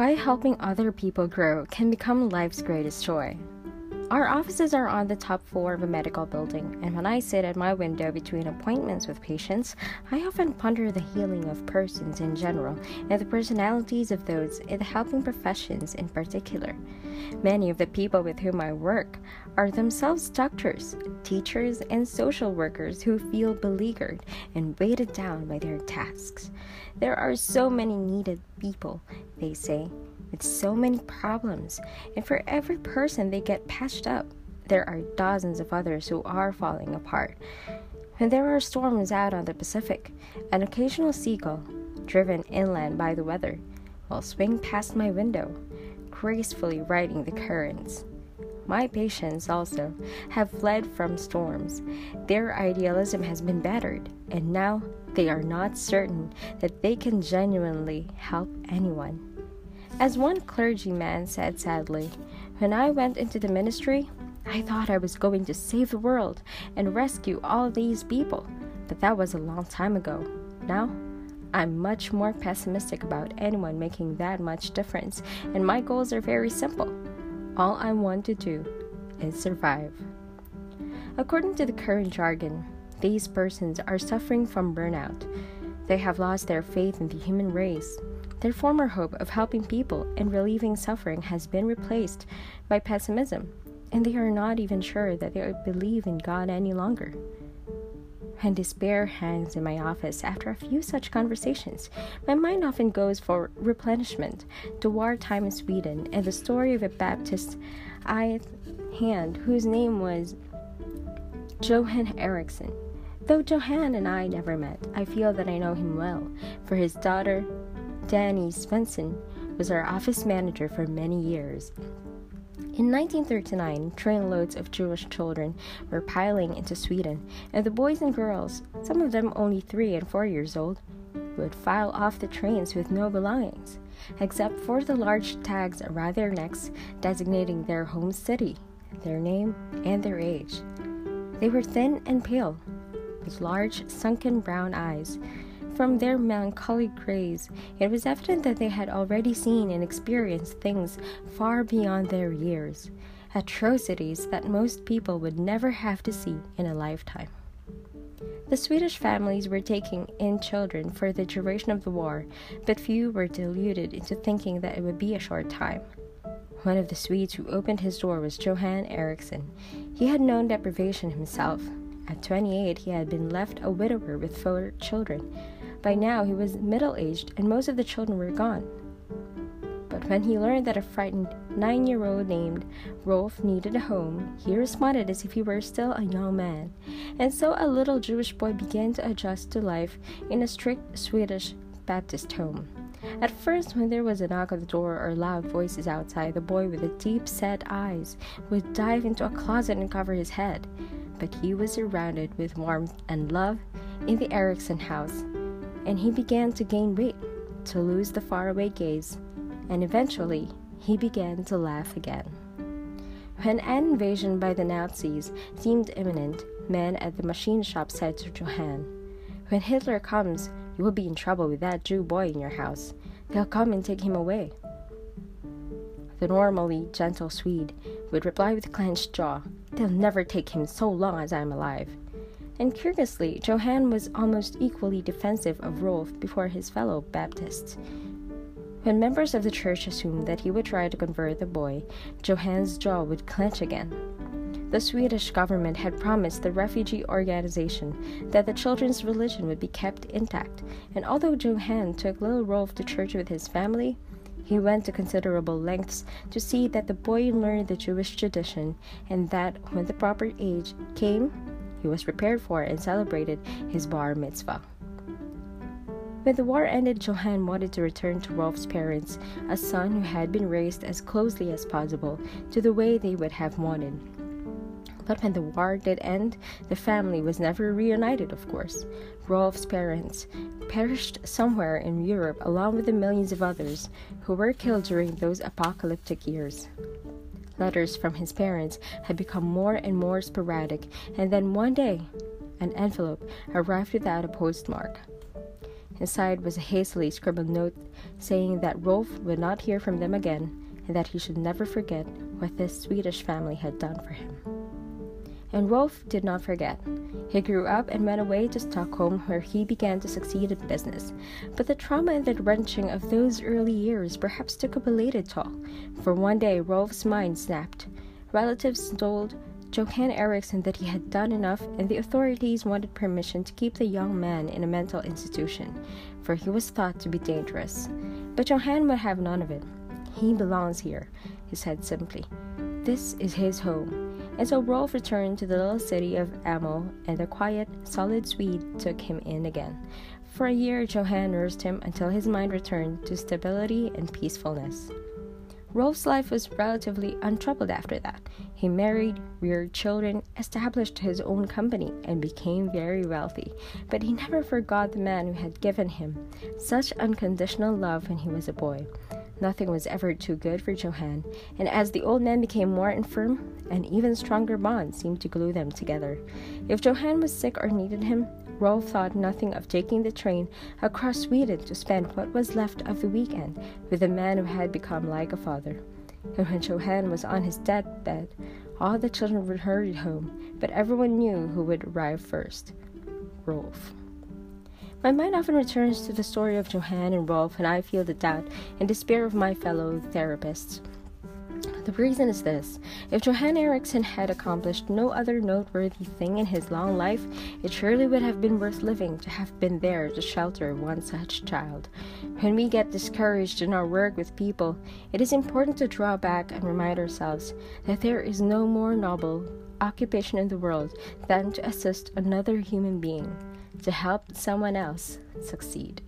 why helping other people grow can become life's greatest joy. Our offices are on the top floor of a medical building, and when I sit at my window between appointments with patients, I often ponder the healing of persons in general and the personalities of those in the helping professions in particular. Many of the people with whom I work are themselves doctors, teachers, and social workers who feel beleaguered and weighted down by their tasks. There are so many needed people, they say with so many problems, and for every person they get patched up, there are dozens of others who are falling apart. When there are storms out on the Pacific, an occasional seagull, driven inland by the weather, will swing past my window, gracefully riding the currents. My patients also have fled from storms. Their idealism has been battered, and now they are not certain that they can genuinely help anyone. As one clergyman said sadly, when I went into the ministry, I thought I was going to save the world and rescue all these people, but that was a long time ago. Now, I'm much more pessimistic about anyone making that much difference, and my goals are very simple. All I want to do is survive. According to the current jargon, these persons are suffering from burnout. They have lost their faith in the human race their former hope of helping people and relieving suffering has been replaced by pessimism, and they are not even sure that they believe in God any longer. And despair hangs in my office after a few such conversations, my mind often goes for replenishment to wartime in Sweden and the story of a Baptist eyed hand whose name was Johan Eriksson. Though Johan and I never met, I feel that I know him well, for his daughter Danny Svensson was our office manager for many years. In 1939, trainloads of Jewish children were piling into Sweden, and the boys and girls, some of them only three and four years old, would file off the trains with no belongings, except for the large tags around their necks designating their home city, their name, and their age. They were thin and pale, with large, sunken brown eyes from their melancholy grays, it was evident that they had already seen and experienced things far beyond their years, atrocities that most people would never have to see in a lifetime. The Swedish families were taking in children for the duration of the war, but few were deluded into thinking that it would be a short time. One of the Swedes who opened his door was Johan Eriksson. He had known deprivation himself. At 28, he had been left a widower with four children, by now, he was middle aged and most of the children were gone. But when he learned that a frightened nine year old named Rolf needed a home, he responded as if he were still a young man. And so a little Jewish boy began to adjust to life in a strict Swedish Baptist home. At first, when there was a knock on the door or loud voices outside, the boy with the deep set eyes would dive into a closet and cover his head. But he was surrounded with warmth and love in the Eriksson house and he began to gain weight, to lose the faraway gaze, and eventually he began to laugh again. When an invasion by the Nazis seemed imminent, men at the machine shop said to Johan, When Hitler comes, you will be in trouble with that Jew boy in your house. They'll come and take him away. The normally gentle Swede would reply with clenched jaw, They'll never take him so long as I'm alive. And curiously, Johan was almost equally defensive of Rolf before his fellow Baptists. When members of the church assumed that he would try to convert the boy, Johan's jaw would clench again. The Swedish government had promised the refugee organization that the children's religion would be kept intact, and although Johan took little Rolf to church with his family, he went to considerable lengths to see that the boy learned the Jewish tradition and that when the proper age came, he was prepared for and celebrated his bar mitzvah. When the war ended, Johan wanted to return to Rolf's parents, a son who had been raised as closely as possible to the way they would have wanted. But when the war did end, the family was never reunited, of course. Rolf's parents perished somewhere in Europe along with the millions of others who were killed during those apocalyptic years. Letters from his parents had become more and more sporadic, and then one day, an envelope arrived without a postmark. Inside was a hastily scribbled note saying that Rolf would not hear from them again and that he should never forget what this Swedish family had done for him. And Rolf did not forget. He grew up and went away to Stockholm, where he began to succeed in business. But the trauma and the wrenching of those early years perhaps took a belated toll, for one day Rolf's mind snapped. Relatives told Johan Eriksson that he had done enough, and the authorities wanted permission to keep the young man in a mental institution, for he was thought to be dangerous. But Johan would have none of it. He belongs here, he said simply. This is his home. And so Rolf returned to the little city of Amel, and the quiet, solid Swede took him in again. For a year, Johan nursed him until his mind returned to stability and peacefulness. Rolf's life was relatively untroubled after that. He married, reared children, established his own company, and became very wealthy. But he never forgot the man who had given him such unconditional love when he was a boy. Nothing was ever too good for Johan, and as the old man became more infirm, an even stronger bond seemed to glue them together. If Johan was sick or needed him, Rolf thought nothing of taking the train across Sweden to spend what was left of the weekend with the man who had become like a father. And when Johan was on his deathbed, all the children would hurry home, but everyone knew who would arrive first Rolf. My mind often returns to the story of Johan and Rolf, and I feel the doubt and despair of my fellow therapists. The reason is this if Johan Eriksson had accomplished no other noteworthy thing in his long life, it surely would have been worth living to have been there to shelter one such child. When we get discouraged in our work with people, it is important to draw back and remind ourselves that there is no more noble occupation in the world than to assist another human being to help someone else succeed.